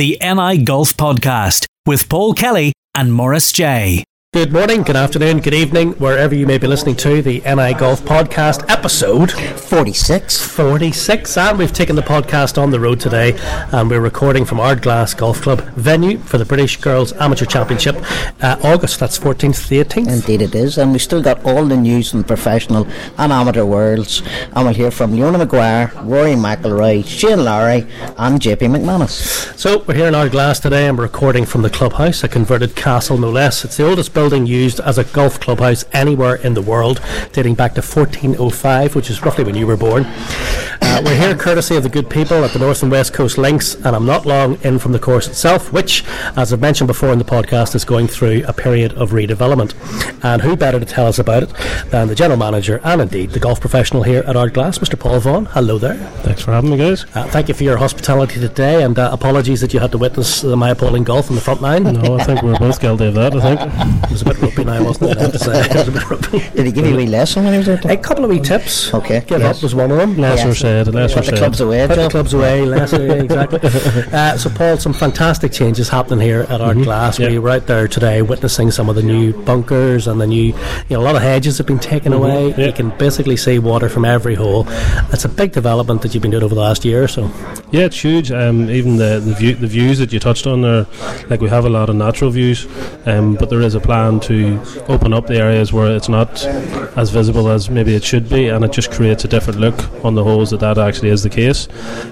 the NI Golf Podcast with Paul Kelly and Morris J. Good morning, good afternoon, good evening, wherever you may be listening to the NI Golf Podcast episode 46. 46. And we've taken the podcast on the road today, and we're recording from Ardglass Golf Club venue for the British Girls Amateur Championship, uh, August, that's 14th to the 18th. Indeed, it is. And we still got all the news from the professional and amateur worlds. And we'll hear from Leona McGuire, Rory McIlroy, Shane Lowry, and JP McManus. So, we're here in Ardglass today, and we're recording from the clubhouse, a converted castle no less. It's the oldest building used as a golf clubhouse anywhere in the world, dating back to 1405, which is roughly when you were born. Uh, we're here courtesy of the good people at the North and West Coast Links, and I'm not long in from the course itself, which, as I've mentioned before in the podcast, is going through a period of redevelopment. And who better to tell us about it than the general manager and indeed the golf professional here at Ardglass, Mr. Paul Vaughan. Hello there. Thanks for having me, guys. Uh, thank you for your hospitality today, and uh, apologies that you had to witness my appalling golf on the front nine. No, I think we're both guilty of that. I think It was a bit ropey now, wasn't it? I have to say. It was a bit ropey. Did he give you a wee lesson when he was out there? A couple of wee tips. Okay, Give yes. up was one of them. lesser Yes. said, lesser Put the clubs away, Put the clubs away, lesser, yeah, exactly. Uh, so, Paul, some fantastic changes happening here at Ardglass. yeah. We were out there today witnessing some of the new bunkers and the new, you know, a lot of hedges have been taken away. yeah. You can basically see water from every hole. It's a big development that you've been doing over the last year or so. Yeah, it's huge. Um, even the the, view, the views that you touched on there, like we have a lot of natural views, um, but there is a plan to open up the areas where it's not as visible as maybe it should be, and it just creates a different look on the holes that that actually is the case.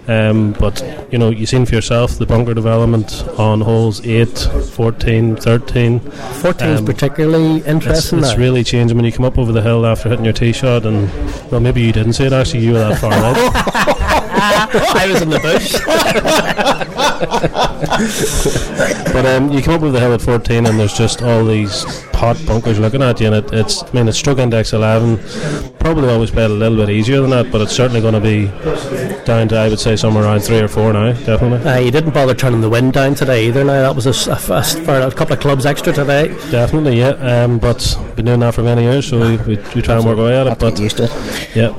Um, but you know, you've seen for yourself the bunker development on holes 8, 14, 13. 14 is Um, particularly interesting. it's now. really changing when you come up over the hill after hitting your tee shot, and well, maybe you didn't see it actually. You were that far right. I was in the bush. But um, you come up with the hill at 14, and there's just all these pot bunkers looking at you, and it, it's. I mean, it's stroke index 11. Probably always played a little bit easier than that, but it's certainly going to be down to I would say somewhere around three or four now, definitely. Uh, you didn't bother turning the wind down today either. Now that was a, s- a f- a s- for a couple of clubs extra today. Definitely, yeah. Um, but been doing that for many years, so we, we, we try and work away at it. Have to get But used to it. yeah,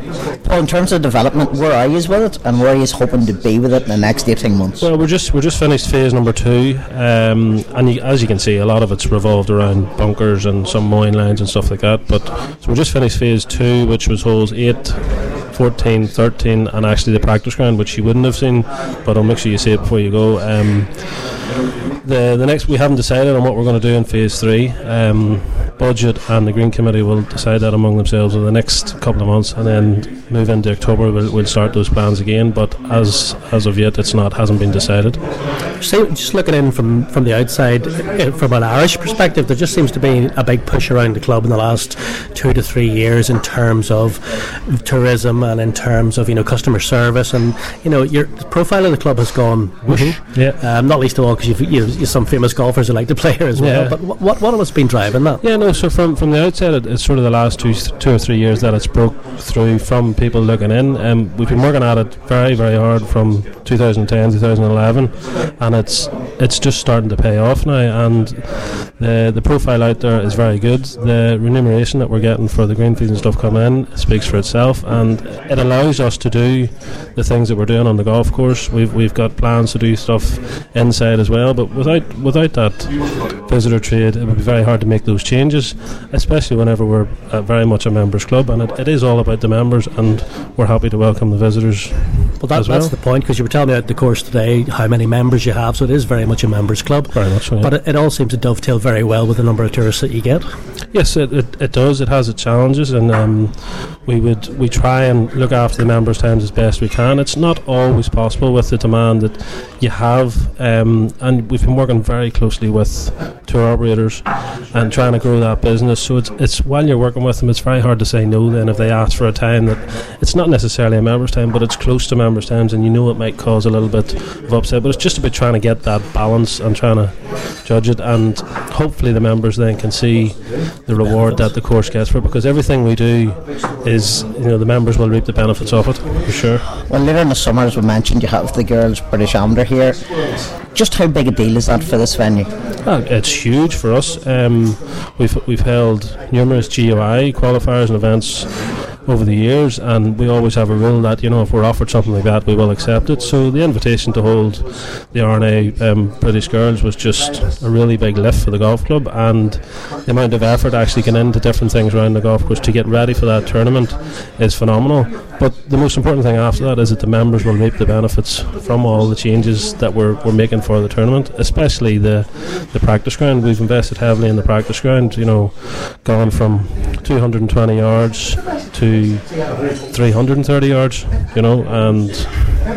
Well, in terms of development, where are you with it? And where you hoping to be with it in the next 18 months? Well, we're just we're just finished phase number two, um, and you, as you can see, a lot of it's revolved around bunkers and some mine lines and stuff like that. But so we're just finished phase two, which was holes 8, 14, 13, and actually the practice ground, which you wouldn't have seen, but I'll make sure you see it before you go. Um, the the next we haven't decided on what we're going to do in phase three. Um, budget and the green committee will decide that among themselves in the next couple of months, and then move into October. We'll, we'll start those plans again. But as as of yet, it's not hasn't been decided. See, just looking in from, from the outside, uh, from an Irish perspective, there just seems to be a big push around the club in the last two to three years in terms of tourism and in terms of you know customer service, and you know your the profile of the club has gone whoosh. Yeah. Um, not least of all because you've, you've, you've some famous golfers who like to play here as well. Yeah. But what what what has been driving that? Yeah, no. So from from the outset, it, it's sort of the last two two or three years that it's broke through from people looking in. Um, we've been working at it very very hard from 2010 2011, and it's it's just starting to pay off now. And the the profile out there is very good. The remuneration that we're getting for the green fees and stuff coming in speaks for itself, and it allows us to do the things that we're doing on the golf course. We've we've got plans to do stuff inside as well, but without without that visitor trade, it would be very hard to make those changes, especially whenever we're uh, very much a members club, and it, it is all about the members, and we're happy to welcome the visitors. Well, that, as that's the point because you were telling me at the course today how many members you have, so it is very much a members club. Very much so. yeah. But it, it all seems to dovetail very well with the number of tourists that you get. Yes, it, it, it does. It has its challenges, and um, we would we try and look after the members' times as best we can. It's not always possible with the demand that you have, um, and we've been working very closely with tour operators and trying to grow that business. So it's it's while you're working with them, it's very hard to say no. Then if they ask for a time that it's not necessarily a members' time, but it's close to members' times, and you know it might cause a little bit of upset. But it's just about trying to get that balance and trying to judge it, and hopefully the members then can see the reward that the course gets for it because everything we do is you know the members will reap the benefits of it for sure. Well, later in the summer, as we mentioned, you have the girls' British Amateur here. Just how big a deal is that for this venue? It's huge for us. Um, we've we've held numerous GUI qualifiers and events over the years, and we always have a rule that you know if we're offered something like that, we will accept it. So the invitation to hold the R&A um, British Girls was just a really big lift for the golf club, and the amount of effort actually going into different things around the golf course to get ready for that tournament is phenomenal. But the most important thing after that is that the members will reap the benefits from all the changes that we're, we're making for the tournament, especially the the practice ground. We've invested heavily in the practice ground. You know, gone from 220 yards to 330 yards. You know, and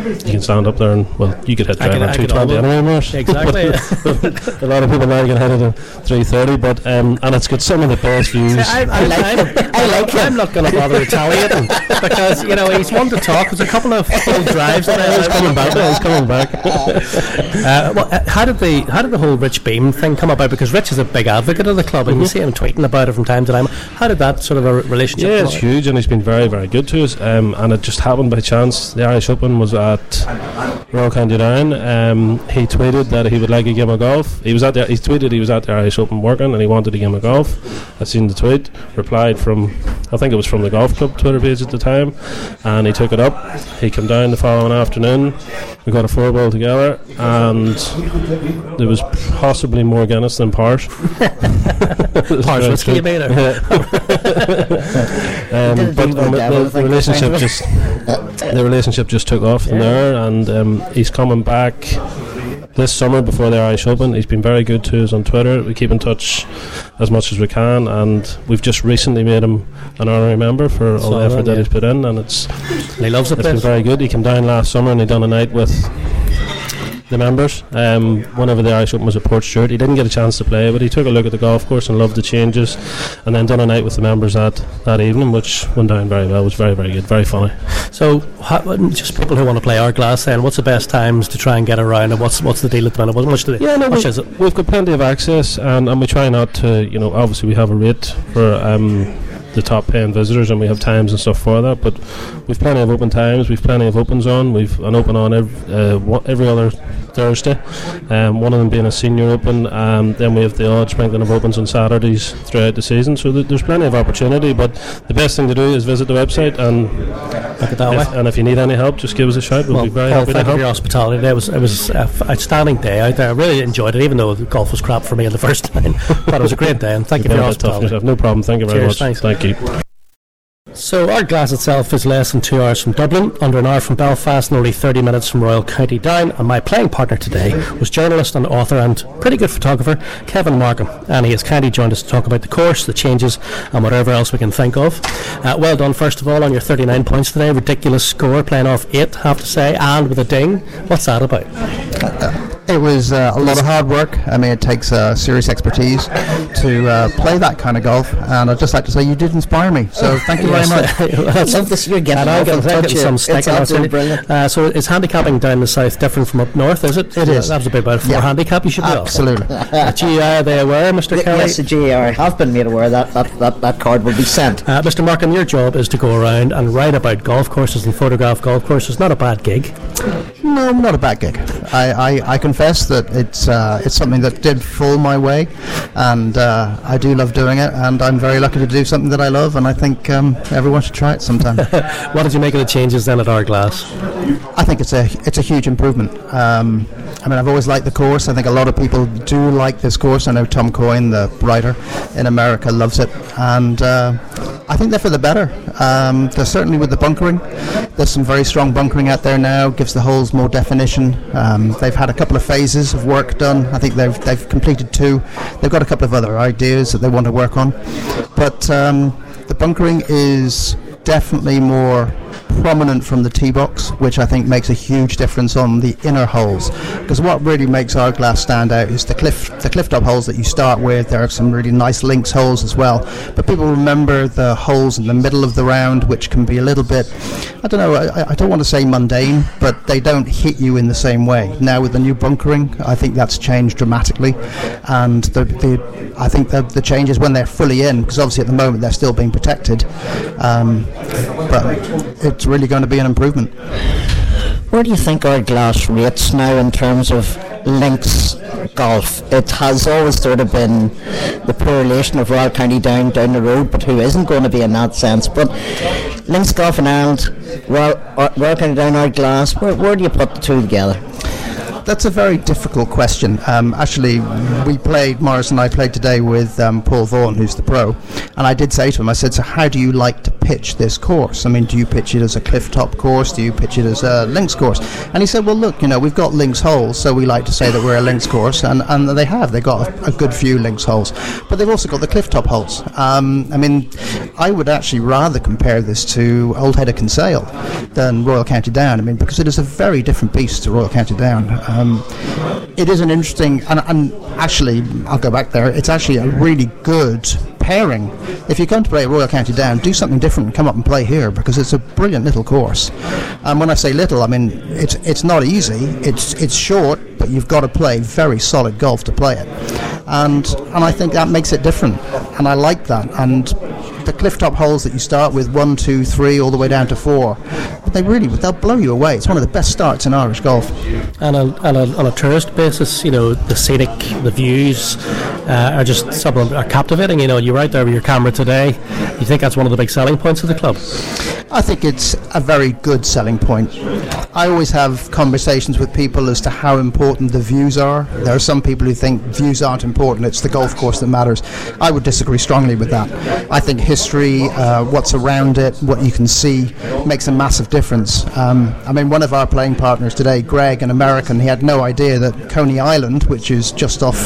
you can stand up there and well, you could hit I down can- on I can 220 anyway. Exactly. a lot of people now can hit it at 330, but um, and it's got some of the best views. I, I, like I'm. I like. I'm not going to bother retaliating because you know he's one to talk. There's a couple of full drives that I He's coming back. He's coming back. Uh, well, uh, how did the how did the whole Rich Beem thing come about? Because Rich is a big advocate of the club, and you see him tweeting about it from time to time. How did that sort of a relationship? Yeah, it's huge, and he's been very, very good to us. Um, and it just happened by chance. The Irish Open was at Royal County Down. Um, he tweeted that he would like a game of golf. He was at the, he tweeted he was at the Irish Open working, and he wanted a game of golf. I seen the tweet, replied from, I think it was from the golf club Twitter page at the time, and he took it up. He came down the following afternoon. We got a four ball together, and there was possibly more Guinness than Pars. Pars whiskey, you mean, or- um, but um, the the, relationship just the relationship just took off from there, and um, he's coming back this summer before the Irish Open. He's been very good to us on Twitter. We keep in touch as much as we can, and we've just recently made him an honorary member for all the effort that, that yeah. he's put in, and it's he loves it. it's been very good. He came down last summer and he done a night with the members. Um, whenever the Irish Open was at Portstewart, he didn't get a chance to play, but he took a look at the golf course and loved the changes, and then done a night with the members that that evening, which went down very well. It was very very good, very funny. So, how, just people who want to play Ardglass, then what's the best times to try and get around, and what's what's the deal at the minute? What much do they? Yeah, no, much we, is it? we've got plenty of access, and, and we try not to, you know, obviously we have a rate for um, the top paying visitors, and we have times and stuff for that. But we've plenty of open times, we've plenty of opens on. We've an open on every, uh, every other Thursday. Um, one of them being a senior open. Um, then we have the odd sprinkling of opens on Saturdays throughout the season. So th- there's plenty of opportunity. But the best thing to do is visit the website, and Look at that if, way. and if you need any help, just give us a shout. We'll Well, be very Paul, happy to thank you for your hospitality. It was it was an outstanding day out there. I really enjoyed it, even though the golf was crap for me the first time. but it was a great day, and thank you for your hospitality. No problem. Thank you very Cheers, much. thanks. Thank you. So Ardglass itself is less than two hours from Dublin, under an hour from Belfast, and only 30 minutes from Royal County Down. And my playing partner today was journalist and author and pretty good photographer Kevin Markham, and he has kindly joined us to talk about the course, the changes, and whatever else we can think of. Uh, well done, first of all, on your 39 points today. Ridiculous score, playing off eight, have to say, and with a ding. What's that about? It was uh, a lot of hard work. I mean, it takes uh, serious expertise to uh, play that kind of golf, and I'd just like to say you did inspire me. So thank you very much. That's- Love this. You're getting off touch some stick It's absolutely it. brilliant. Uh, so is handicapping down the south different from up north? Is it? It is. That was a bit about a four Yeah. handicap. You should be. Absolutely. Uh, are they aware, Mr. Kelly? Yes, the GAR have been made aware that that, that, that card will be sent. Uh, Mr. Markham, your job is to go around and write about golf courses and photograph golf courses. Not a bad gig. No, not a bad gig. I, I, I confess that it's uh, it's something that did fall my way, and uh, I do love doing it, and I'm very lucky to do something that I love, and I think um, everyone should try it sometime. What did you make of the changes then at Ardglass? I think it's a it's a huge improvement. Um, I mean, I've always liked the course. I think a lot of people do like this course. I know Tom Coyne, the writer in America, loves it, and uh, I think they're for the better. Um, they're certainly with the bunkering. There's some very strong bunkering out there now. Gives the holes more definition. Um, they've had a couple of phases of work done. I think they've they've completed two. They've got a couple of other ideas that they want to work on, but um, the bunkering is definitely more prominent from the tee box, which I think makes a huge difference on the inner holes. Because what really makes Ardglass stand out is the cliff, the cliff top holes that you start with. There are some really nice links holes as well, but people remember the holes in the middle of the round, which can be a little bit, I don't know, I, I don't want to say mundane, but they don't hit you in the same way. Now with the new bunkering, I think that's changed dramatically, and the, the I think the, the is when they're fully in, because obviously at the moment they're still being protected, um, but it's really going to be an improvement. Where do you think Ardglass rates now in terms of links golf? It has always sort of been the poor relation of Royal County down down the road, but who isn't going to be in that sense? But Links Golf in Ireland, Royal, uh, Royal County Down Ardglass. Where, where do you put the two together? That's a very difficult question. Um, actually, we played, Morris and I played today with um, Paul Vaughan, who's the pro, and I did say to him, I said, So, how do you like to pitch this course? I mean, do you pitch it as a cliff top course? Do you pitch it as a links course? And he said, Well, look, you know, we've got links holes, so we like to say that we're a links course, and, and they have. They've got a, a good few links holes, but they've also got the cliff top holes. Um, I mean, I would actually rather compare this to Old Head of Kinsale than Royal County Down. I mean, because it is a very different beast to Royal County Down. Um, it is an interesting, and, and actually, I'll go back there. It's actually a really good pairing. If you're going to play Royal County Down, do something different come up and play here because it's a brilliant little course. And when I say little, I mean it's it's not easy. It's it's short, but you've got to play very solid golf to play it. And and I think that makes it different. And I like that. And the cliff top holes that you start with one, two, three, all the way down to four, they really they'll blow you away. It's one of the best starts in Irish golf. And on, on, a, on a tourist basis, you know, the scenic, the views uh, are just some are captivating. You know, you're out there with your camera today. You think that's one of the big selling points of the club? I think it's a very good selling point. I always have conversations with people as to how important the views are. There are some people who think views aren't important, it's the golf course that matters. I would disagree strongly with that. I think history, uh, what's around it, what you can see, makes a massive difference. Um, I mean, one of our playing partners today, Greg, an American, he had no idea that Coney Island, which is just off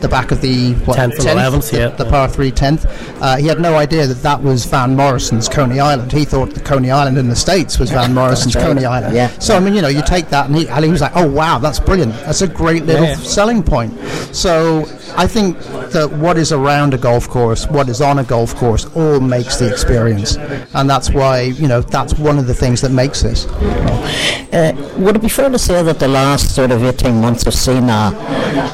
the back of the what, 10th and 11th, the, yeah. the par 3 10th, uh, he had no idea that that was Van Morrison's Coney Island. He thought the Coney Island in the States was Van Morrison's. Coney Island. Yeah. So, I mean, you know, you take that and he, and he was like, oh, wow, that's brilliant. That's a great little Yeah. selling point. So I think that what is around a golf course, what is on a golf course, all makes the experience. And that's why, you know, that's one of the things that makes this. Uh, would it be fair to say that the last sort of 18 months have seen a,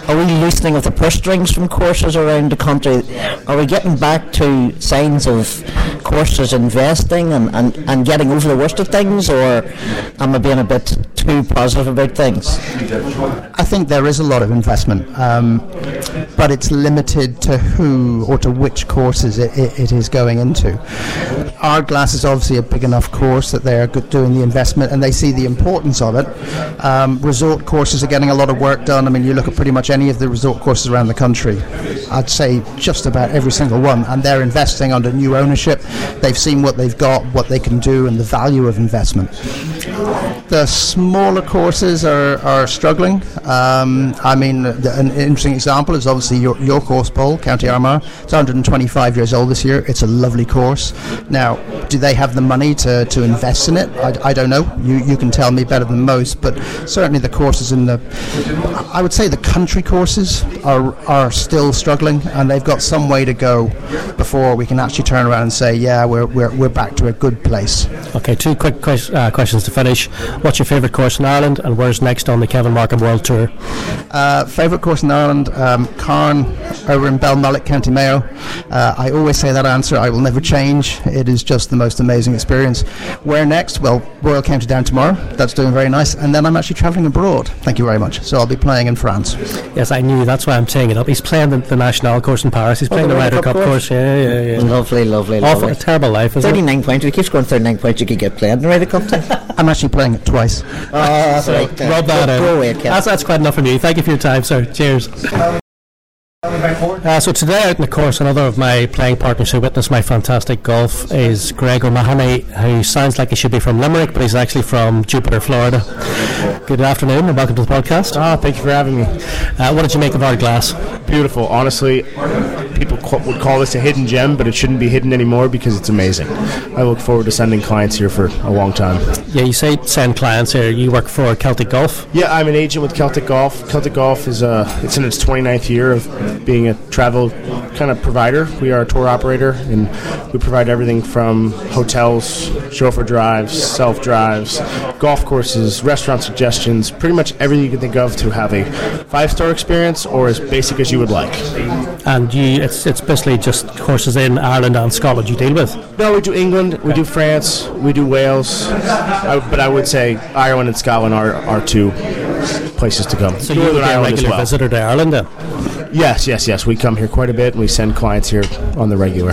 a wee loosening of the purse strings from courses around the country? Are we getting back to signs of courses investing and, and, and getting over the worst of things, or am I being a bit too positive about things? I think there is a lot of investment, um, but it's limited to who or to which courses it, it, it is going into. Ardglass is obviously a big enough course that they are doing the investment and they see the importance of it. Um, resort courses are getting a lot of work done. I mean, you look at pretty much any of the resort courses around the country, I'd say just about every single one, and they're investing under new ownership. They've seen what they've got, what they can do, and the value of investment. The smaller courses are, are struggling. Um, I mean, the, an interesting example is obviously your, your course, Paul, County Armagh. It's 125 years old this year. It's a lovely course. Now, do they have the money to, to invest in it? I, I don't know. You, you can tell me better than most, but certainly the courses in the, I would say the country courses are, are still struggling, and they've got some way to go before we can actually turn around and say, yeah, we're, we're, we're back to a good place. Okay, two quick ques- uh, questions to finish. What's your favourite course in Ireland, and where's next on the Kevin Markham World Tour? Uh, favourite course in Ireland, um, Carne over in Belmullet, County Mayo. Uh, I always say that answer. I will never change. It is just the most amazing experience. Where next? Well, Royal County Down tomorrow. That's doing very nice. And then I'm actually travelling abroad. Thank you very much. So I'll be playing in France. Yes, I knew. That's why I'm saying it up. He's playing the, the National course in Paris. He's playing the the Ryder Ryder Cup Cup course? course. Yeah, yeah, yeah. Lovely, lovely, Awful, lovely. a terrible life, isn't it? 39 points. If it keeps going 39 points, you could get playing the Ryder Cup. Oh, I'm actually playing it twice. that's right. Rub that go, out. Go away, Kev. That's, that's quite enough for me. Thank you for your time, sir. Cheers. Uh, so today out in the course, another of my playing partners who witnessed my fantastic golf is Greg O'Mahony, who sounds like he should be from Limerick, but he's actually from Jupiter, Florida. Good afternoon and welcome to the podcast. Ah, thank you for having me. Uh, what did you make of Ardglass? Beautiful. Honestly, people would call this a hidden gem, but it shouldn't be hidden anymore because it's amazing. I look forward to sending clients here for a long time. Yeah, you say send clients here. You work for Celtic Golf. Yeah, I'm an agent with Celtic Golf. Celtic Golf is uh, it's in its 29th year of being a travel kind of provider. We are a tour operator, and we provide everything from hotels, chauffeur drives, self drives, golf courses, restaurant suggestions, pretty much everything you can think of to have a five star experience or as basic as you would like. And you, it's it's basically just courses in Ireland and Scotland you deal with. No, we do England, we do France, we do Wales, I, but I would say Ireland and Scotland are our two places to come. So you would be a regular visitor to Ireland then? Yes, yes, yes. We come here quite a bit, and we send clients here on the regular.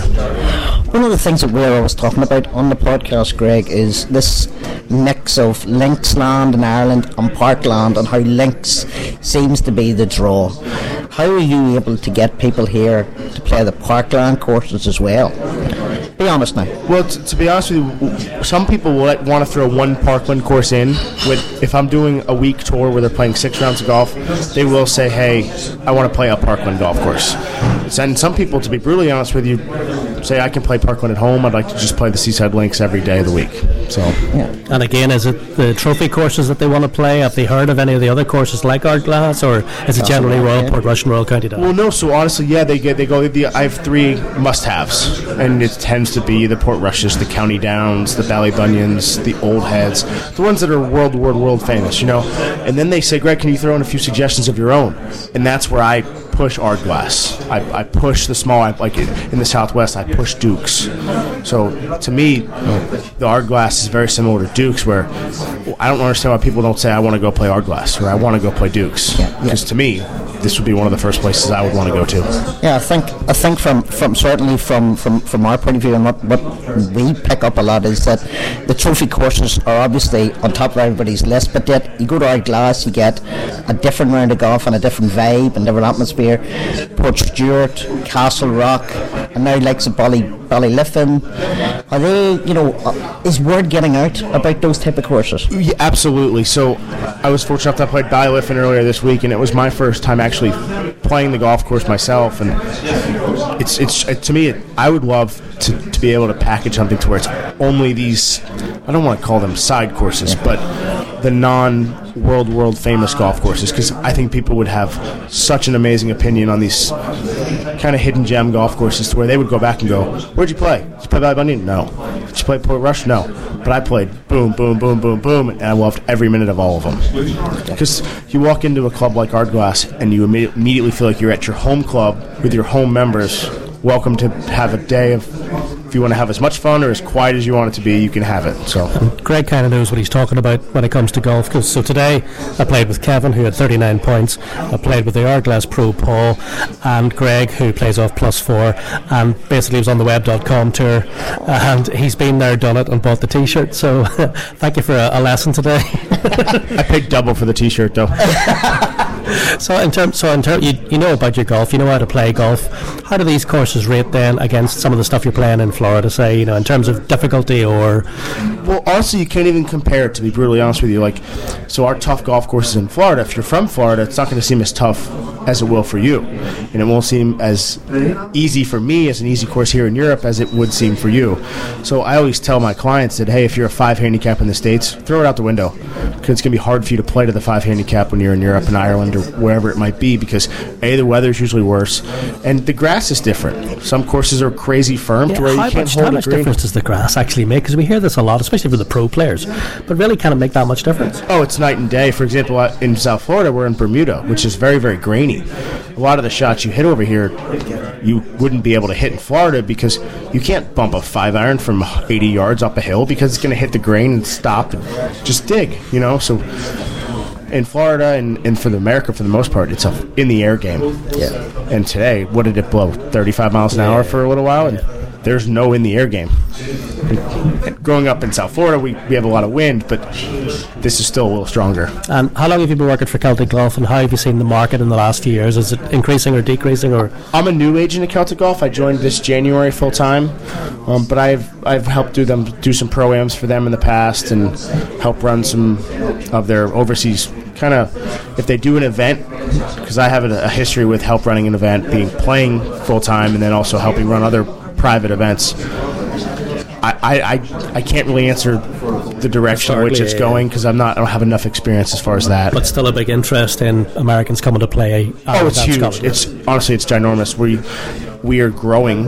One of the things that we're always talking about on the podcast, Greg, is this mix of links land in Ireland and parkland, and how links seems to be the draw. How are you able to get people here to play the parkland courses as well? Be honest now. Well, t- to be honest with you, some people will want to throw one Parkland course in. With if I'm doing a week tour where they're playing six rounds of golf, they will say, "Hey, I want to play a Parkland golf course." And some people, to be brutally honest with you, say, "I can play Parkland at home. I'd like to just play the Seaside Links every day of the week." So, yeah. And again, is it the trophy courses that they want to play? Have they heard of any of the other courses like Ardglass, or is it generally Royal Portrush Royal County Down? well, no. So honestly, yeah, they get they go. The, I have three must-haves, and it tends to be the Portrushes, the County Downs, the Ballybunions, the Old Heads, the ones that are world, world, world famous. You know, and then they say, "Greg, can you throw in a few suggestions of your own?" And that's where I push Ardglass. I, I push the small. I, like in the Southwest, I push Dooks. So to me, the Ardglass is very similar to Dooks, where I don't understand why people don't say, "I want to go play Ardglass" or "I want to go play Dukes," because to me, this would be one of the first places I would want to go to. Yeah, I think I think from, from certainly from, from, from our point of view and what, what we pick up a lot is that the trophy courses are obviously on top of everybody's list, but yet you go to Ardglass, you get a different round of golf and a different vibe and different atmosphere. Portstewart, Castle Rock, and now likes of Bally Ballyliffin. Are they, you know, uh, is word getting out about those type of courses? Yeah, absolutely. So I was fortunate enough to play Ballyliffin earlier this week, and it was my first time actually playing the golf course myself. And it's it's it, to me, it, I would love to, to be able to package something to where it's only these. I don't want to call them side courses, but the non world world famous golf courses because I think people would have such an amazing opinion on these kind of hidden gem golf courses to where they would go back and go, "Where'd you play? Did you play Ballybunion? No. Did you play Portrush? No. But I played boom, boom, boom, boom, boom, and I loved every minute of all of them. Because you walk into a club like Ardglass and you imme- immediately feel like you're at your home club with your home members. Welcome to have a day of. If you want to have as much fun or as quiet as you want it to be, you can have it. So. Greg kind of knows what he's talking about when it comes to golf. 'cause- so today I played with Kevin, who had 39 points. I played with the Ardglass Pro Paul and Greg, who plays off plus four, and basically was on the web.com tour. And he's been there, done it, and bought the T-shirt. So thank you for a, a lesson today. I paid double for the T-shirt though. so in terms, so in terms, you, you know about your golf, you know how to play golf. How do these courses rate then against some of the stuff you're playing in Florida? Say, you know, in terms of difficulty or Well, honestly, you can't even compare it. To be brutally honest with you, like, so our tough golf courses in Florida. If you're from Florida, it's not going to seem as tough as it will for you, and it won't seem as easy for me as an easy course here in Europe as it would seem for you. So I always tell my clients that, hey, if you're a five handicap in the states, throw it out the window because it's going to be hard for you to play to the five handicap when you're in Europe and Ireland or wherever it might be because a the weather's usually worse and the grass is different. Some courses are crazy firm to where you can't much, hold how much green. difference does the grass actually make? Because we hear this a lot, especially for the pro players, but really can't it make that much difference? Oh, it's night and day. For example, in South Florida, we're in Bermuda, which is very, very grainy. A lot of the shots you hit over here, you wouldn't be able to hit in Florida because you can't bump a five iron from 80 yards up a hill because it's going to hit the grain and stop and just dig, you know? So in Florida and, and for the America, for the most part, it's a in the air game. Yeah. And today, what did it blow? 35 miles an hour for a little while? And there's no in the air game. And growing up in South Florida, we, we have a lot of wind, but this is still a little stronger. And how long have you been working for Celtic Golf, and how have you seen the market in the last few years? Is it increasing or decreasing, or I'm a new agent at Celtic Golf. I joined this January full time, um, but I've I've helped do them do some pro ams for them in the past and help run some of their overseas kind of if they do an event because I have a, a history with help running an event, being playing full time, and then also helping run other private events. I, I, I, can't really answer the direction in which it's going because I'm not I don't have enough experience as far as that. but still a big interest in Americans coming to play? Uh, oh, it's huge. Scotland? It's honestly, it's ginormous. We we are growing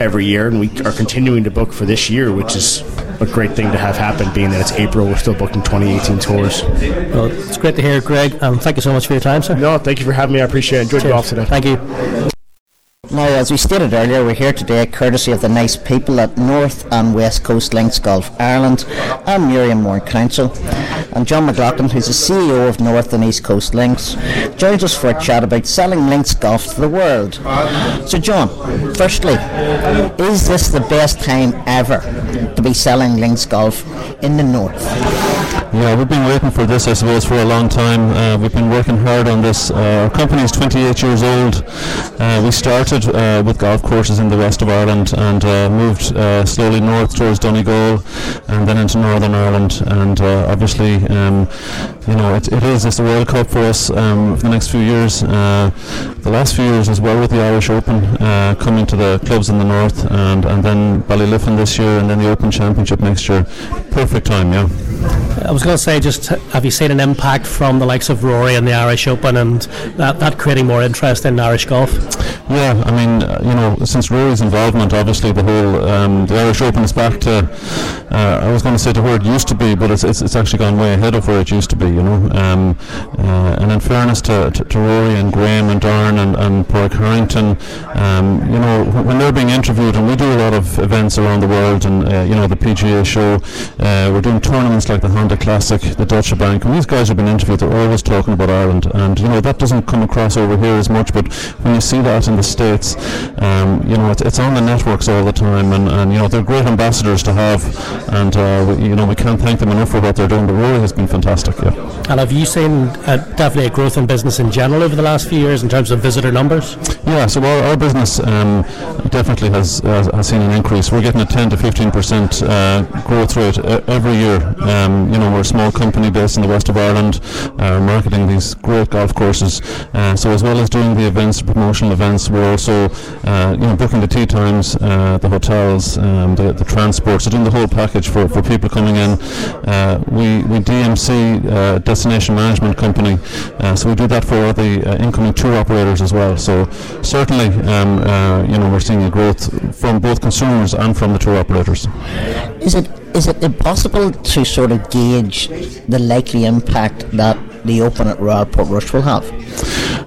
every year, and we are continuing to book for this year, which is a great thing to have happen. Being that it's April, we're still booking 2018 tours. well, it's great to hear, Greg, and thank you so much for your time, sir. No, thank you for having me. I appreciate it. Enjoyed the golf today. Thank you. Now, as we stated earlier, we're here today courtesy of the nice people at North and West Coast Links Golf Ireland and Miriam Moore Council. And John McLoughlin, who's the CEO of North and East Coast Links, joins us for a chat about selling links golf to the world. So, John, firstly, is this the best time ever to be selling links golf in the North? Yeah, we've been waiting for this, I suppose, for a long time. Uh, we've been working hard on this. Uh, our company is 28 years old. Uh, we started uh, with golf courses in the west of Ireland and uh, moved uh, slowly north towards Donegal and then into Northern Ireland. And obviously, um, you know, it, it is it's the World Cup for us um, for the next few years. the last few years as well with the Irish Open coming to the clubs in the north and, and then Ballyliffin this year and then the Open Championship next year. Perfect time, yeah. I was going to say, just have you seen an impact from the likes of Rory and the Irish Open and that, that creating more interest in Irish golf? Yeah, I mean, uh, you know, since Rory's involvement, obviously the whole um, the Irish Open is back to. Uh, I was going to say to where it used to be, but it's, it's, it's actually gone way ahead of where it used to be. You know, um, uh, and in fairness to, to, to, Rory and Graeme and Darren and and Padraig Harrington, um, you know, when they're being interviewed, and we do a lot of events around the world, and uh, you know, the PGA show, uh, we're doing tournaments like the Honda Classic, the Deutsche Bank, and these guys have been interviewed. They're always talking about Ireland, and you know that doesn't come across over here as much, but when you see that in the states, um, you know it's, it's on the networks all the time, and, and you know they're great ambassadors to have, and uh, we, you know we can't thank them enough for what they're doing. The Rory has been fantastic. Yeah. And have you seen uh, definitely a growth in business in general over the last few years in terms of visitor numbers? Yeah, so our, our business um, definitely has, has, has seen an increase. We're getting a 10 to 15 percent uh, growth rate every year. Um, you know we're a small company based in the west of Ireland, uh, marketing these great golf courses. Uh, so as well as doing the events, promotional events, we're also uh, you know booking the tee times, uh, the hotels, um, the, the transport, so doing the whole package for, for people coming in. Uh, we we DMC uh, destination management company, so we do that for the incoming tour operators as well. So certainly um, you know we're seeing a growth from both consumers and from the tour operators. Is it is it impossible to sort of gauge the likely impact that the Open at Royal Portrush will have?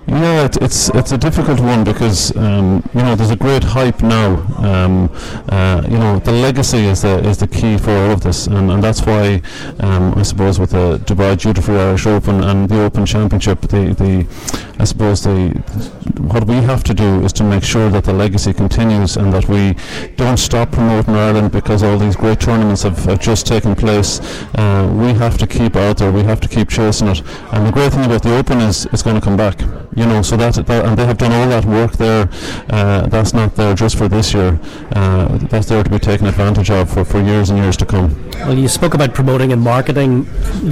Yeah, it, it's it's a difficult one because um, you know there's a great hype now. Um, uh, you know the legacy is the is the key for all of this, and, and that's why um, I suppose with the Dubai Duty Free Irish Open and the Open Championship, the the I suppose the what we have to do is to make sure that the legacy continues and that we don't stop promoting Ireland because all these great tournaments have, have just taken place. Uh, we have to keep out there. We have to keep chasing it. And the great thing about the Open is it's going to come back you know, so that, that, and they have done all that work there. Uh, that's not there just for this year. Uh, that's there to be taken advantage of for, for years and years to come. Well, you spoke about promoting and marketing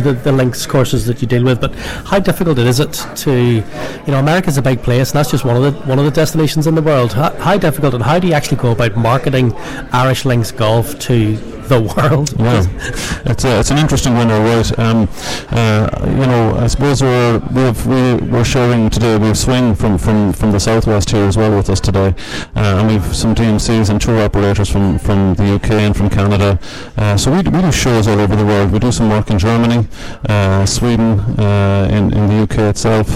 the, the links courses that you deal with, but how difficult is it to, you know, America's a big place, and that's just one of the one of the destinations in the world. How, how difficult and how do you actually go about marketing Irish links golf to the world. Yeah, it's a, it's an interesting one, all right. Um, uh, you know, I suppose we're we've, we we're sharing today. We've swing from, from, from the southwest here as well with us today, uh, and we've some DMCs and tour operators from, from the UK and from Canada. Uh, so we, we do shows all over the world. We do some work in Germany, uh, Sweden, uh, in in the UK itself,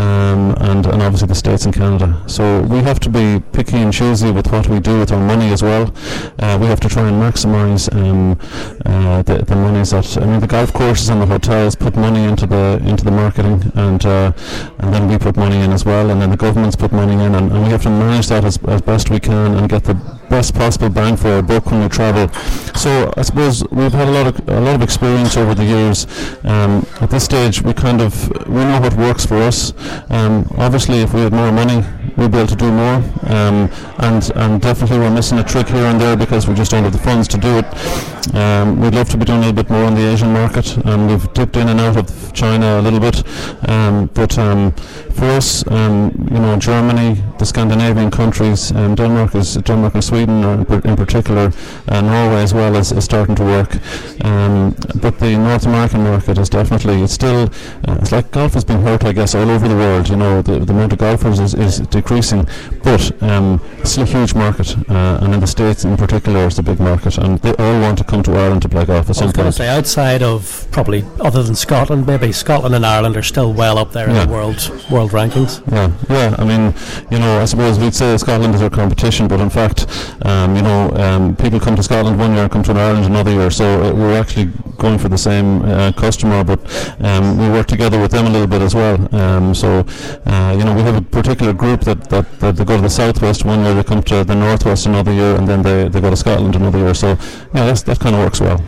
um, and and obviously the states and Canada. So we have to be picky and choosy with what we do with our money as well. Uh, we have to try and maximise um, uh, the, the monies that I mean the golf courses and the hotels put money into the into the marketing and uh, and then we put money in as well and then the governments put money in and, and we have to manage that as, as best we can and get the best possible bang for our buck when we travel. So I suppose we've had a lot of a lot of experience over the years. Um, at this stage, we kind of we know what works for us. Um, obviously, if we had more money, we'd be able to do more. Um, and and definitely we're missing a trick here and there because we just don't have the funds to do it. Um, we'd love to be doing a little bit more on the Asian market, we've dipped in and out of China a little bit. Um, but um, for us, you know, Germany, the Scandinavian countries, Denmark is Denmark and Sweden in particular, uh, Norway as well is, is starting to work. Um, but the North American market is definitely it's still uh, it's like golf has been hurt, I guess, all over the world. You know, the, the amount of golfers is, is decreasing, but um, it's still a huge market, uh, and in the states in particular, it's a big market, and they all want to come to Ireland to play golf at some point. Say outside of probably other than Scotland, maybe Scotland and Ireland are still well up there yeah. in the world world world rankings. Yeah, yeah. I mean, you know, I suppose we'd say Scotland is our competition, but in fact, um, you know, um, people come to Scotland one year, come to Ireland another year. So uh, we're actually going for the same uh, customer, but um, we work together with them a little bit as well. Um, so, uh, you know, we have a particular group that, that, that they go to the southwest one year, they come to the northwest another year, and then they, they go to Scotland another year. So, yeah, that's, that kind of works well.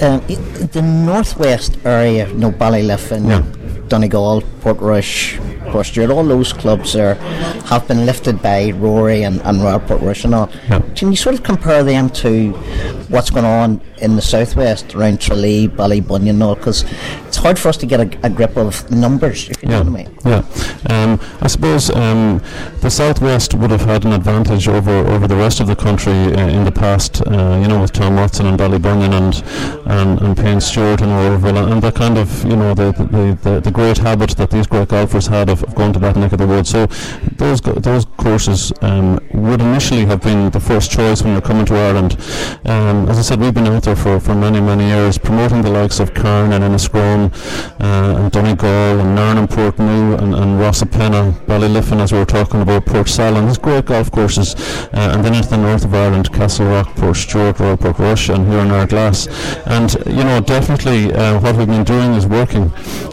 Um, the northwest area, you know, Ballyliffin, Yeah. Donegal, Portrush, Portstewart, all those clubs there have been lifted by Rory and, and Royal Portrush and all. Yeah. Can you sort of compare them to what's going on in the southwest around Tralee, Ballybunion and all? Because it's hard for us to get a, a grip of numbers, if you know Yeah, what I mean. yeah. Um, I suppose um, the southwest would have had an advantage over, over the rest of the country uh, in the past. Uh, you know, with Tom Watson and Ballybunion and and, and Payne Stewart and Orville, and the kind of you know the the, the, the great habit that these great golfers had of, of going to that neck of the woods. So those those courses um, would initially have been the first choice when you're coming to Ireland. Um, as I said, we've been out there for, for many many years, promoting the likes of Carne and Enniscrone uh, and Donegal and Narin and Portnoo and, and Rosapenna, Ballyliffin, as we were talking about, Portsalon. These great golf courses, uh, and then into the north of Ireland, Castle Rock, Portstewart, Royal Portrush, and here in Ardglass. And you know, definitely, uh, what we've been doing is working.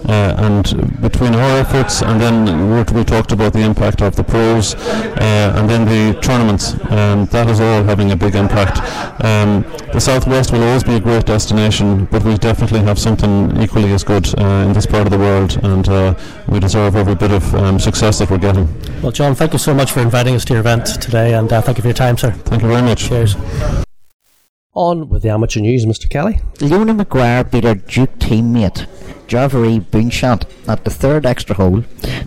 Uh, and between our efforts, and then we we talked about the impact of the pros, uh, and then the tournaments, um, that is all having a big impact. Um, the southwest will always be a great destination, but we definitely have something equally as good uh, in this part of the world, and uh, we deserve every bit of um, success that we're getting. Well, John, thank you so much for inviting us to your event today, and uh, thank you for your time, sir. Thank you very much. Cheers. On with the amateur news, Mr. Kelly. Leona McGuire beat her Duke teammate Jaravee Boonchant at the third extra hole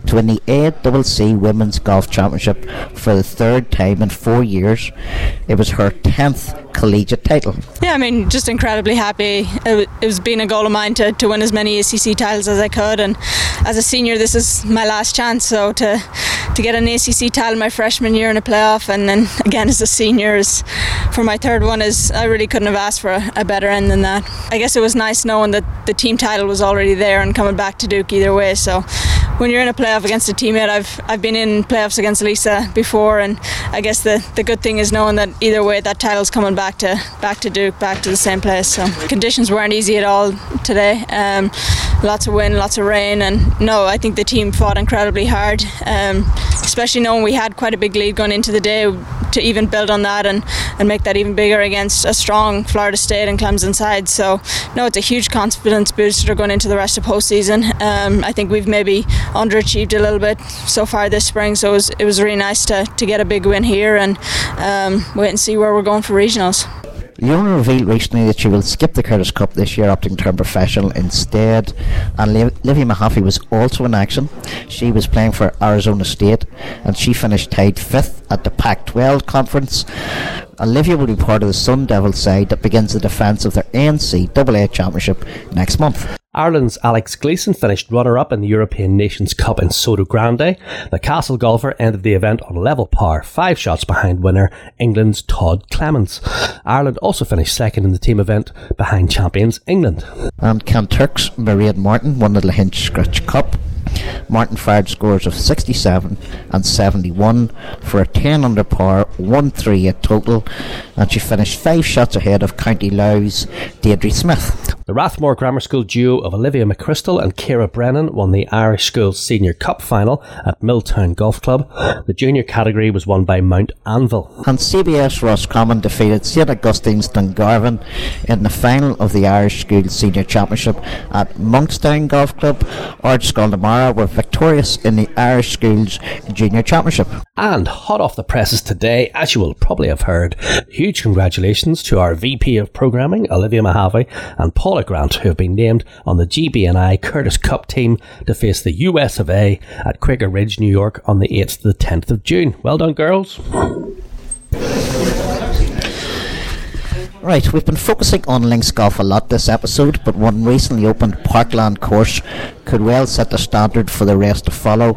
to win the ACC Women's Golf Championship for the third time in four years. It was her 10th collegiate title. Yeah, I mean, just incredibly happy. It, it was been a goal of mine to, to win as many ACC titles as I could, and as a senior, this is my last chance. So to to get an ACC title my freshman year in a playoff, and then again as a senior is for my third one is I really couldn't have asked for a, a better end than that. I guess it was nice knowing that the team title was already there and coming back to Duke either way. So when you're in a playoff against a teammate, I've I've been in playoffs against Lisa before, and I guess the, the good thing is knowing that either way that title's coming back to back to Duke, back to the same place. So conditions weren't easy at all today. Um, lots of wind, lots of rain, and no, I think the team fought incredibly hard. Um, especially knowing we had quite a big lead going into the day to even build on that and, and make that even bigger against a strong Florida State and Clemson side. So no, it's a huge confidence booster going into the rest of postseason. Um, I think we've maybe underachieved a little bit so far this spring, so it was, it was really nice to, to get a big win here and um, wait and see where we're going for regionals. Leona revealed recently that she will skip the Curtis Cup this year, opting to turn professional instead. And Liv- Livy Mahaffey was also in action. She was playing for Arizona State, and she finished tied fifth at the Pac-12 conference. Olivia will be part of the Sun Devils side that begins the defence of their NCAA championship next month. Ireland's Alex Gleeson finished runner up in the European Nations Cup in Sotogrande. The Castle golfer ended the event on level par, five shots behind winner England's Todd Clements. Ireland also finished second in the team event behind champions England. And Kanturk's Mairead Martin won the Lahinch Scratch Cup. Martin fired scores of 67 and 71 for a 10 under par, 1 3 at total, and she finished 5 shots ahead of County Louth's Deirdre Smith. The Rathmore Grammar School duo of Olivia McChrystal and Kira Brennan won the Irish School Senior Cup final at Milltown Golf Club. The junior category was won by Mount Anville. And CBS Roscommon defeated St Augustine's Dungarvan in the final of the Irish School Senior Championship at Monkstown Golf Club. Ardscoil na Mara were victorious in the Irish Schools Junior Championship. And hot off the presses today, as you will probably have heard, huge congratulations to our VP of Programming, Olivia Mahaffey, and Paula Grant, who have been named on the GBNI Curtis Cup team to face the US of A at Quaker Ridge, New York on the 8th to the 10th of June. Well done, girls. Right, we've been focusing on links golf a lot this episode, but one recently opened Parkland course could well set the standard for the rest to follow.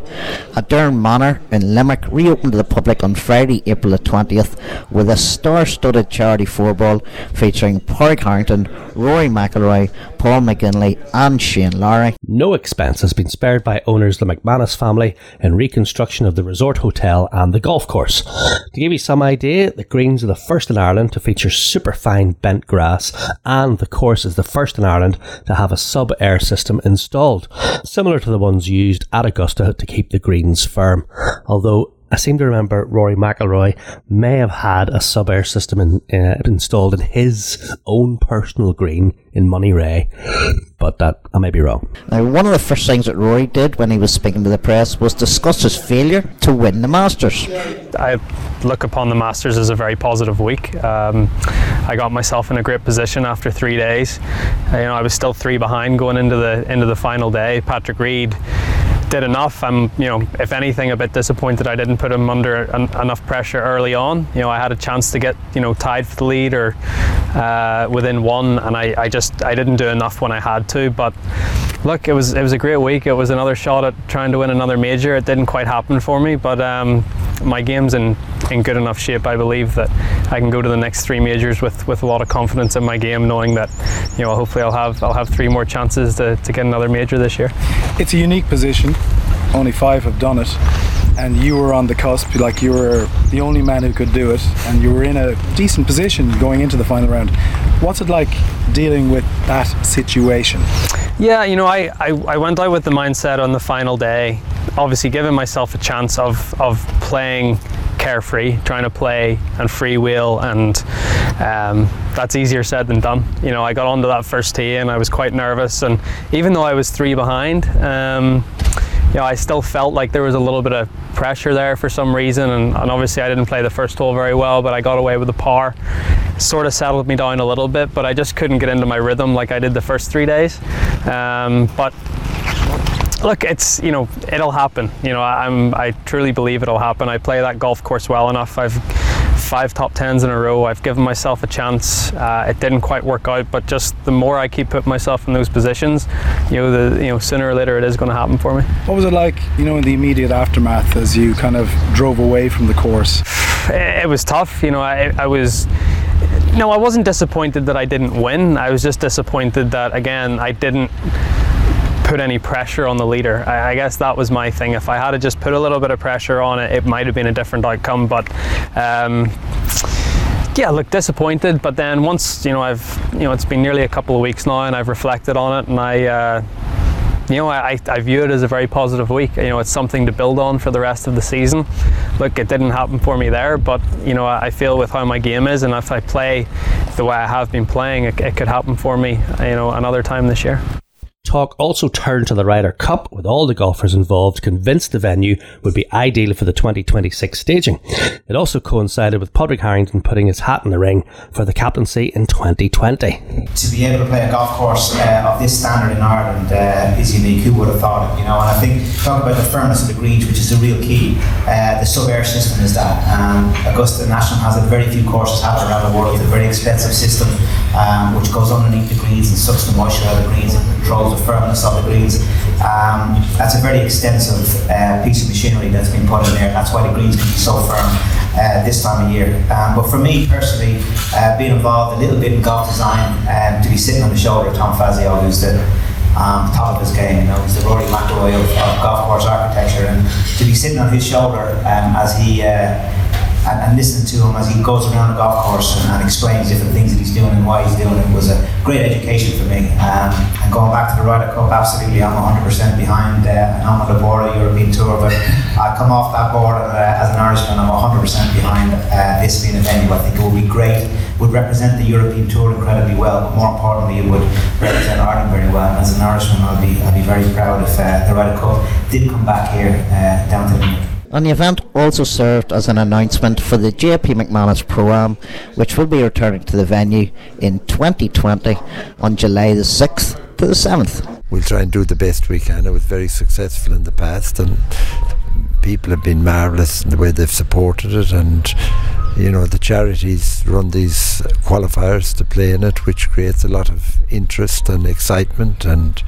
Adare Manor in Limerick reopened to the public on Friday, April the 20th, with a star-studded charity four ball featuring Padraig Harrington, Rory McIlroy, Paul McGinley and Shane Lowry. No expense has been spared by owners the McManus family in reconstruction of the resort hotel and the golf course. To give you some idea, the greens are the first in Ireland to feature superfine bent grass, and the course is the first in Ireland to have a sub air system installed, similar to the ones used at Augusta to keep the greens firm. Although I seem to remember Rory McIlroy may have had a sub air system in, uh, installed in his own personal green in Monterey, but that I may be wrong. Now, one of the first things that Rory did when he was speaking to the press was discuss his failure to win the Masters. I look upon the Masters as a very positive week. Um, I got myself in a great position after three days. You know, I was still three behind going into the into the final day. Patrick Reed did enough. I'm, you know, if anything, a bit disappointed I didn't put him under an, enough pressure early on. You know, I had a chance to get, you know, tied for the lead or uh, within one, and I, I just I didn't do enough when I had to. But look, it was it was a great week. It was another shot at trying to win another major. It didn't quite happen for me, but um, my game's in, in good enough shape. I believe that I can go to the next three majors with, with a lot of confidence in my game, knowing that you know hopefully I'll have I'll have three more chances to, to get another major this year. It's a unique position. Only five have done it and you were on the cusp, like you were the only man who could do it, and you were in a decent position going into the final round. What's it like dealing with that situation? Yeah, you know, I, I, I went out with the mindset on the final day, obviously giving myself a chance of, of playing carefree, trying to play and freewheel, and um, that's easier said than done. You know, I got onto that first tee and I was quite nervous, and even though I was three behind, um, you know, I still felt like there was a little bit of pressure there for some reason, and, and, obviously I didn't play the first hole very well, but I got away with the par. Sort of settled me down a little bit, but I just couldn't get into my rhythm like I did the first three days. Um, but look, it's you know it'll happen. You know, I'm I truly believe it'll happen. I play that golf course well enough. I've five top tens in a row. I've given myself a chance. Uh, it didn't quite work out, but just the more I keep putting myself in those positions, you know, the you know sooner or later it is going to happen for me. What was it like, you know, in the immediate aftermath as you kind of drove away from the course? It, it was tough. You know, I, I was. No, I wasn't disappointed that I didn't win. I was just disappointed that again I didn't put any pressure on the leader. I, I, guess that was my thing. If I had to just put a little bit of pressure on it, it might have been a different outcome. But um, yeah, look disappointed. But then once you know, I've you know, it's been nearly a couple of weeks now, and I've reflected on it, and I. Uh, you know, I, I view it as a very positive week. You know, it's something to build on for the rest of the season. Look, it didn't happen for me there, but you know, I feel with how my game is, and if I play the way I have been playing, it, it could happen for me. You know, another time this year. Talk also turned to the Ryder Cup, with all the golfers involved convinced the venue would be ideal for the 2026 staging. It also coincided with Padraig Harrington putting his hat in the ring for the captaincy in 2020. To be able to play a golf course uh, of this standard in Ireland uh, is unique. Who would have thought it? You know, and I think talk about the firmness of the greens, which is the real key. Uh, the sub-air system is that. Um, Augusta National has a very few courses have around the world. It's a very expensive system um, which goes underneath the greens and sucks the moisture out of the greens and controls the firmness of the greens. Um, that's a very extensive uh, piece of machinery that's been put in there. That's why the greens can be so firm uh, this time of year. Um, but for me personally, uh, being involved a little bit in golf design, um, to be sitting on the shoulder of Tom Fazio, who's the um, top of his game, you know, he's the Rory McIlroy of, of golf course architecture, and to be sitting on his shoulder um, as he uh, and, and listening to him as he goes around the golf course and, and, explains different things that he's doing and why he's doing it was a great education for me. Um, and going back to the Ryder Cup, absolutely, I'm 100% behind uh, Noma Labora European Tour, but I come off that board and, uh, as an Irishman, I'm 100% behind uh, this being a venue. I think it would be great, would represent the European Tour incredibly well, but more importantly, it would represent Ireland very well. And as an Irishman, I'd be, I'd be very proud if uh, the Ryder Cup did come back here uh, down to the and the event also served as an announcement for the JP McManus Pro-Am, which will be returning to the venue in 2020 on July the 6th to the 7th. We'll try and do the best we can. It was very successful in the past, and people have been marvellous in the way they've supported it. And you know, the charities run these qualifiers to play in it, which creates a lot of interest and excitement, and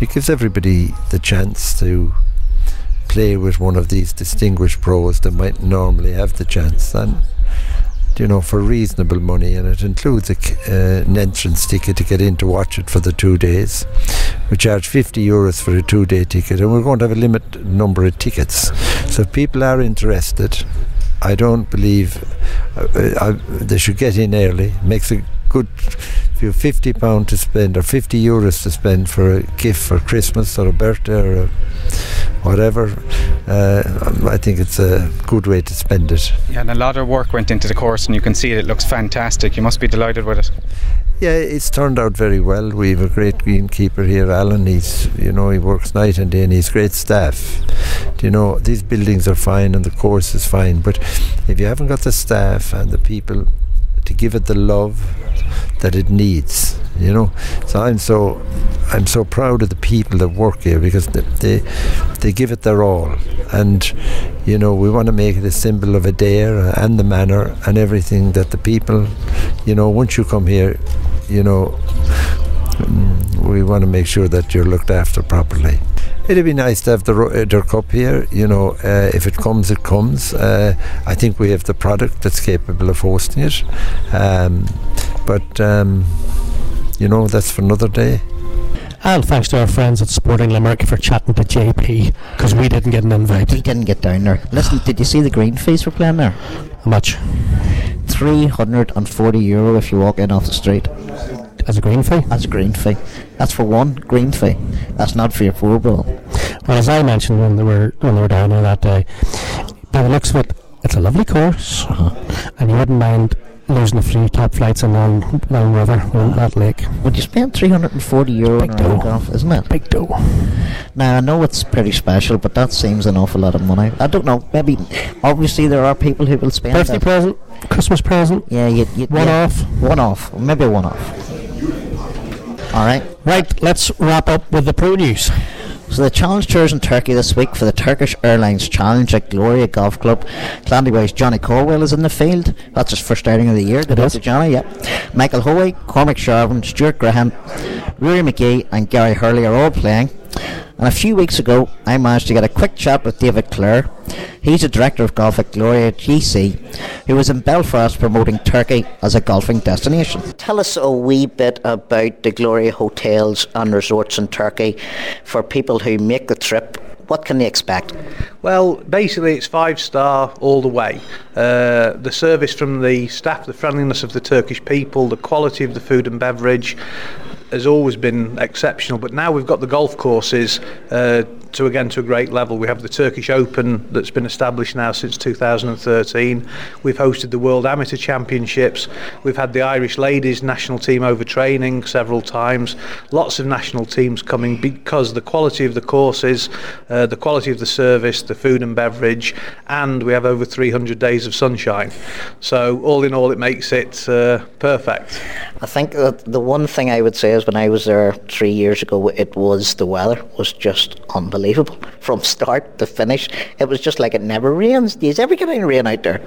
it gives everybody the chance to play with one of these distinguished pros that might normally have the chance. And you know, for reasonable money, and it includes a, uh, an entrance ticket to get in to watch it for the two days. We charge 50 euros for a two-day ticket, and we're going to have a limited number of tickets. So if people are interested, I don't believe uh, uh, they should get in early. Makes a good you 50 pound to spend or 50 euros to spend for a gift for Christmas or a birthday or a whatever uh, I think it's a good way to spend it yeah and a lot of work went into the course and you can see it, it looks fantastic you must be delighted with it yeah, it's turned out very well. We have a great greenkeeper here, Alan. He's, you know, he works night and day, and he's great staff. Do you know, these buildings are fine and the course is fine, but if you haven't got the staff and the people to give it the love that it needs you know? So I'm so I'm so proud of the people that work here because they they, they give it their all. And you know we want to make it a symbol of Adare and the manor and everything that the people you know once you come here you know mm, we want to make sure that you're looked after properly it'd be nice to have the Ryder Cup here. You know, uh, if it comes, it comes. Uh, I think we have the product that's capable of hosting it. Um, but um, you know, that's for another day. And thanks to our friends at Sporting Limerick for chatting to JP because we didn't get an invite. We didn't get down there. Listen, did you see the green fees for playing there? How much? 340 euro if you walk in off the street. As a green fee? As a green fee. That's for one green fee. That's not for your four ball. Well, as I mentioned when they were when they were down there that day, by the looks of it, it's a lovely course, uh-huh. and you wouldn't mind losing a few top flights in Long, Long River on that lake. Would you spend 340 euro Big on a golf, isn't it? Big dough. Now, I know it's pretty special, but that seems an awful lot of money. I don't know, maybe, obviously, there are people who will spend Birthday that. present, Christmas present. Yeah, you, you, One yeah, off. One off, maybe one off. All right. Right, let's wrap up with the pro news. So the challenge tours in Turkey this week for the Turkish Airlines Challenge at Gloria Golf Club. Clandeboye's Johnny Caldwell is in the field. That's his first outing of the year. Good luck to Johnny, yep. Michael Hoey, Cormac Sharvin, Stuart Graham, Rory McGee and Gary Hurley are all playing. And a few weeks ago, I managed to get a quick chat with David Clare. He's the director of golf at Gloria GC, who was in Belfast promoting Turkey as a golfing destination. Tell us a wee bit about the Gloria hotels and resorts in Turkey for people who make the trip. What can they expect? Well, basically, it's five star all the way. Uh, the service from the staff, the friendliness of the Turkish people, the quality of the food and beverage has always been exceptional. But now we've got the golf courses uh, to again to a great level. We have the Turkish Open that's been established now since 2013. We've hosted the World Amateur Championships. We've had the Irish ladies national team over training several times. Lots of national teams coming because the quality of the courses, uh, the quality of the service, the food and beverage, and we have over 300 days of sunshine. So all in all, it makes it uh, perfect. I think that the one thing I would say is when I was there three years ago, it was the weather was just unbelievable from start to finish. It was just like it never rains. You ever get any rain out there?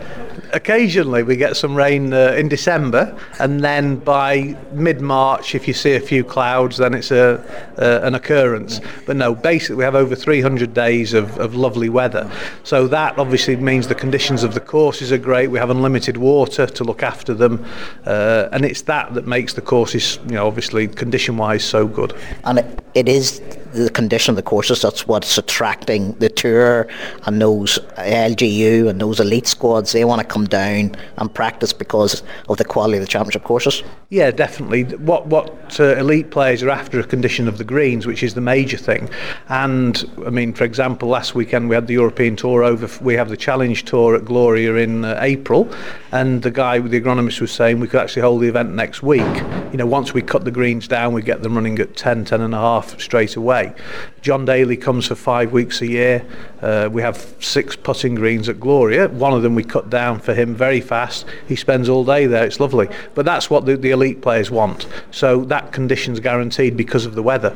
Occasionally, we get some rain uh, in December, and then by mid-March, if you see a few clouds, then it's a uh, an occurrence. But no, basically, we have over 300 days of, of lovely weather. So that obviously means the conditions of the courses are great. We have unlimited water to look after them, uh, and it's that that makes the courses, you know, obviously condition-wise, so good. And it, it is the condition of the courses that's what's attracting the tour and those LGU and those elite squads. They want to come down and practice because of the quality of the championship courses. Yeah, definitely. What what uh, elite players are after a condition of the greens, which is the major thing. And I mean, for example, last weekend we had the European Tour over. We have the Challenge Tour at Gloria in uh, April, and the guy, with the agronomist, was saying we could actually hold the event next week. You know, once we cut the greens down, we get them running at 10, 10 and a half straight away. John Daly comes for five weeks a year. Uh, we have six putting greens at Gloria. One of them we cut down for him very fast. He spends all day there. It's lovely. But that's what the, the elite players want. So that condition's guaranteed because of the weather.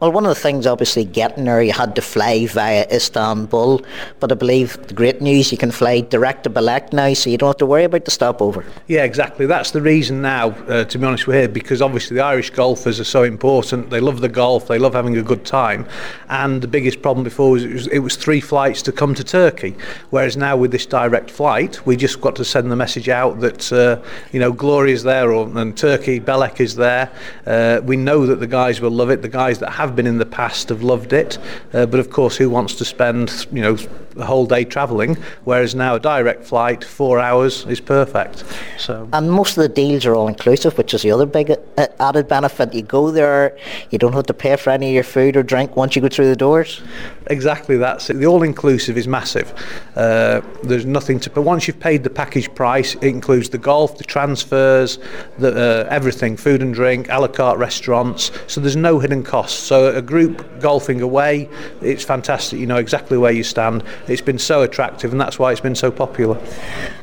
Well, one of the things, obviously, getting there, you had to fly via Istanbul, but I believe the great news, you can fly direct to Belek now, so you don't have to worry about the stopover. Yeah, exactly. That's the reason now, uh, to be honest, we're here because obviously the Irish golfers are so important. They love the golf, they love having a good time. And the biggest problem before was it, was it was three flights to come to Turkey, whereas now with this direct flight, we just got to send the message out that, uh, you know, Glory is there or, and Turkey, Belek is there. Uh, we know that the guys will love it. The guys that have been in the past have loved it. Uh, but of course, who wants to spend, you know, the whole day travelling? Whereas now a direct flight, four hours, is perfect. So. And most of the deals are all inclusive, which is the other big uh, added benefit. You go there, you don't have to pay for any of your food or drink once you go through the doors. Exactly, that's it. The all-inclusive is massive. Uh, there's nothing to. But once you've paid the package price, it includes the golf, the transfers, the, uh, everything, food and drink, a la carte restaurants. So there's no hidden costs. So a group golfing away, it's fantastic. You know exactly where you stand. It's been so attractive, and that's why it's been so popular.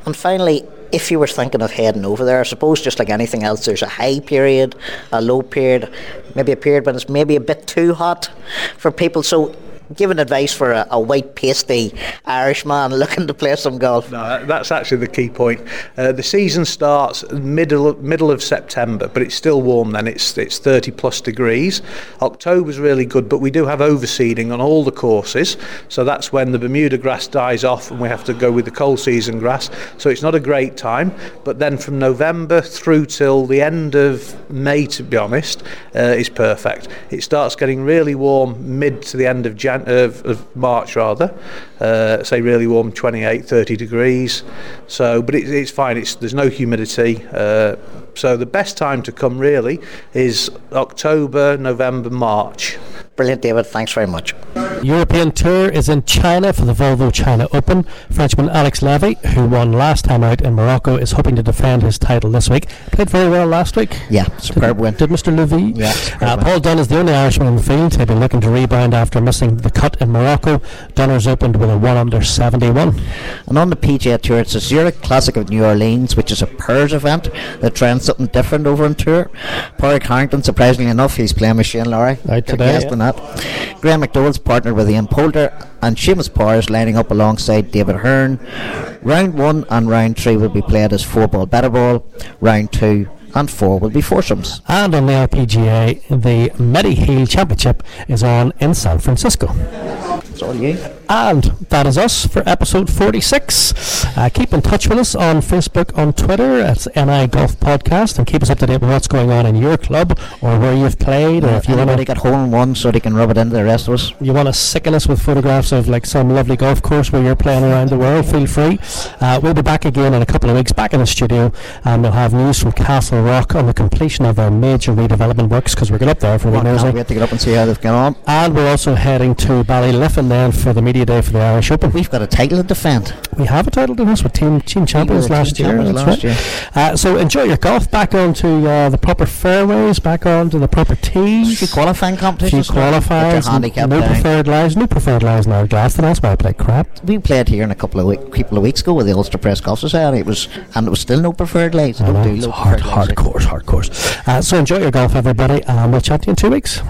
And finally, if you were thinking of heading over there, I suppose just like anything else, there's a high period, a low period, maybe a period when it's maybe a bit too hot for people. So giving advice for a, a, white pasty Irishman looking to play some golf? No, that's actually the key point. Uh, the season starts middle middle of September, but it's still warm then. It's it's 30 plus degrees. October's really good, but we do have overseeding on all the courses, so that's when the Bermuda grass dies off and we have to go with the cold season grass. So it's not a great time, but then from November through till the end of May, to be honest, uh, is perfect. It starts getting really warm mid to the end of January of, of March rather, uh, say really warm 28, 30 degrees. So, but it, it's fine. It's there's no humidity. Uh, so the best time to come really is October, November, March. Brilliant, David. Thanks very much. European Tour is in China for the Volvo China Open. Frenchman Alex Levy, who won last time out in Morocco, is hoping to defend his title this week. Played very well last week. Yeah, superb did, win. Did Mr. Levy? Yeah. Uh, Paul Dunne is the only Irishman in the field. He'd been looking to rebound after missing the cut in Morocco. Dunner's opened with a 1 under 71. And on the PGA Tour, it's a Zurich Classic of New Orleans, which is a pairs event. They're trying something different over on tour. Padraig Harrington, surprisingly enough, he's playing with Shane Lowry. Out today. Yeah. That. Graeme McDowell's partnered with Ian Poulter and Seamus Power's lining up alongside David Hearn. Round one and round three will be played as four ball better ball. Round two and four will be foursomes. And on the LPGA, the Mediheal Championship is on in San Francisco. That's all you. And that is us for episode 46. Uh, keep in touch with us on Facebook, on Twitter. It's NI Golf Podcast, and keep us up to date with what's going on in your club or where you've played. Yeah, or if you want to get hole in one so they can rub it into the rest of us. you want to sicken us with photographs of like some lovely golf course where you're playing around the world, feel free. Uh, we'll be back again in a couple of weeks, back in the studio, and we'll have news from Castlerock on the completion of our major redevelopment works because we're going up there for the I can't wait to get up and see how they've gone on. And we're also heading to Ballyliffin then for the media day for the Irish Open. We've got a title to defend. We have a title to this with team team champions were last team year. champions last right. Uh, so enjoy your golf. Back onto uh, the proper fairways. Back onto the proper tees. Few qualifying Few competitions. now. Get qualifiers. handicap no down. preferred lies. No preferred lies in our Glaston. That's why I play crap. We played here in a couple of week, couple of weeks ago with the Ulster Press Golf Society. It was and it was still no preferred lies. I Don't do it's no hard, hard course, hard course. Uh, so enjoy your golf, everybody, and we'll chat to you in two weeks.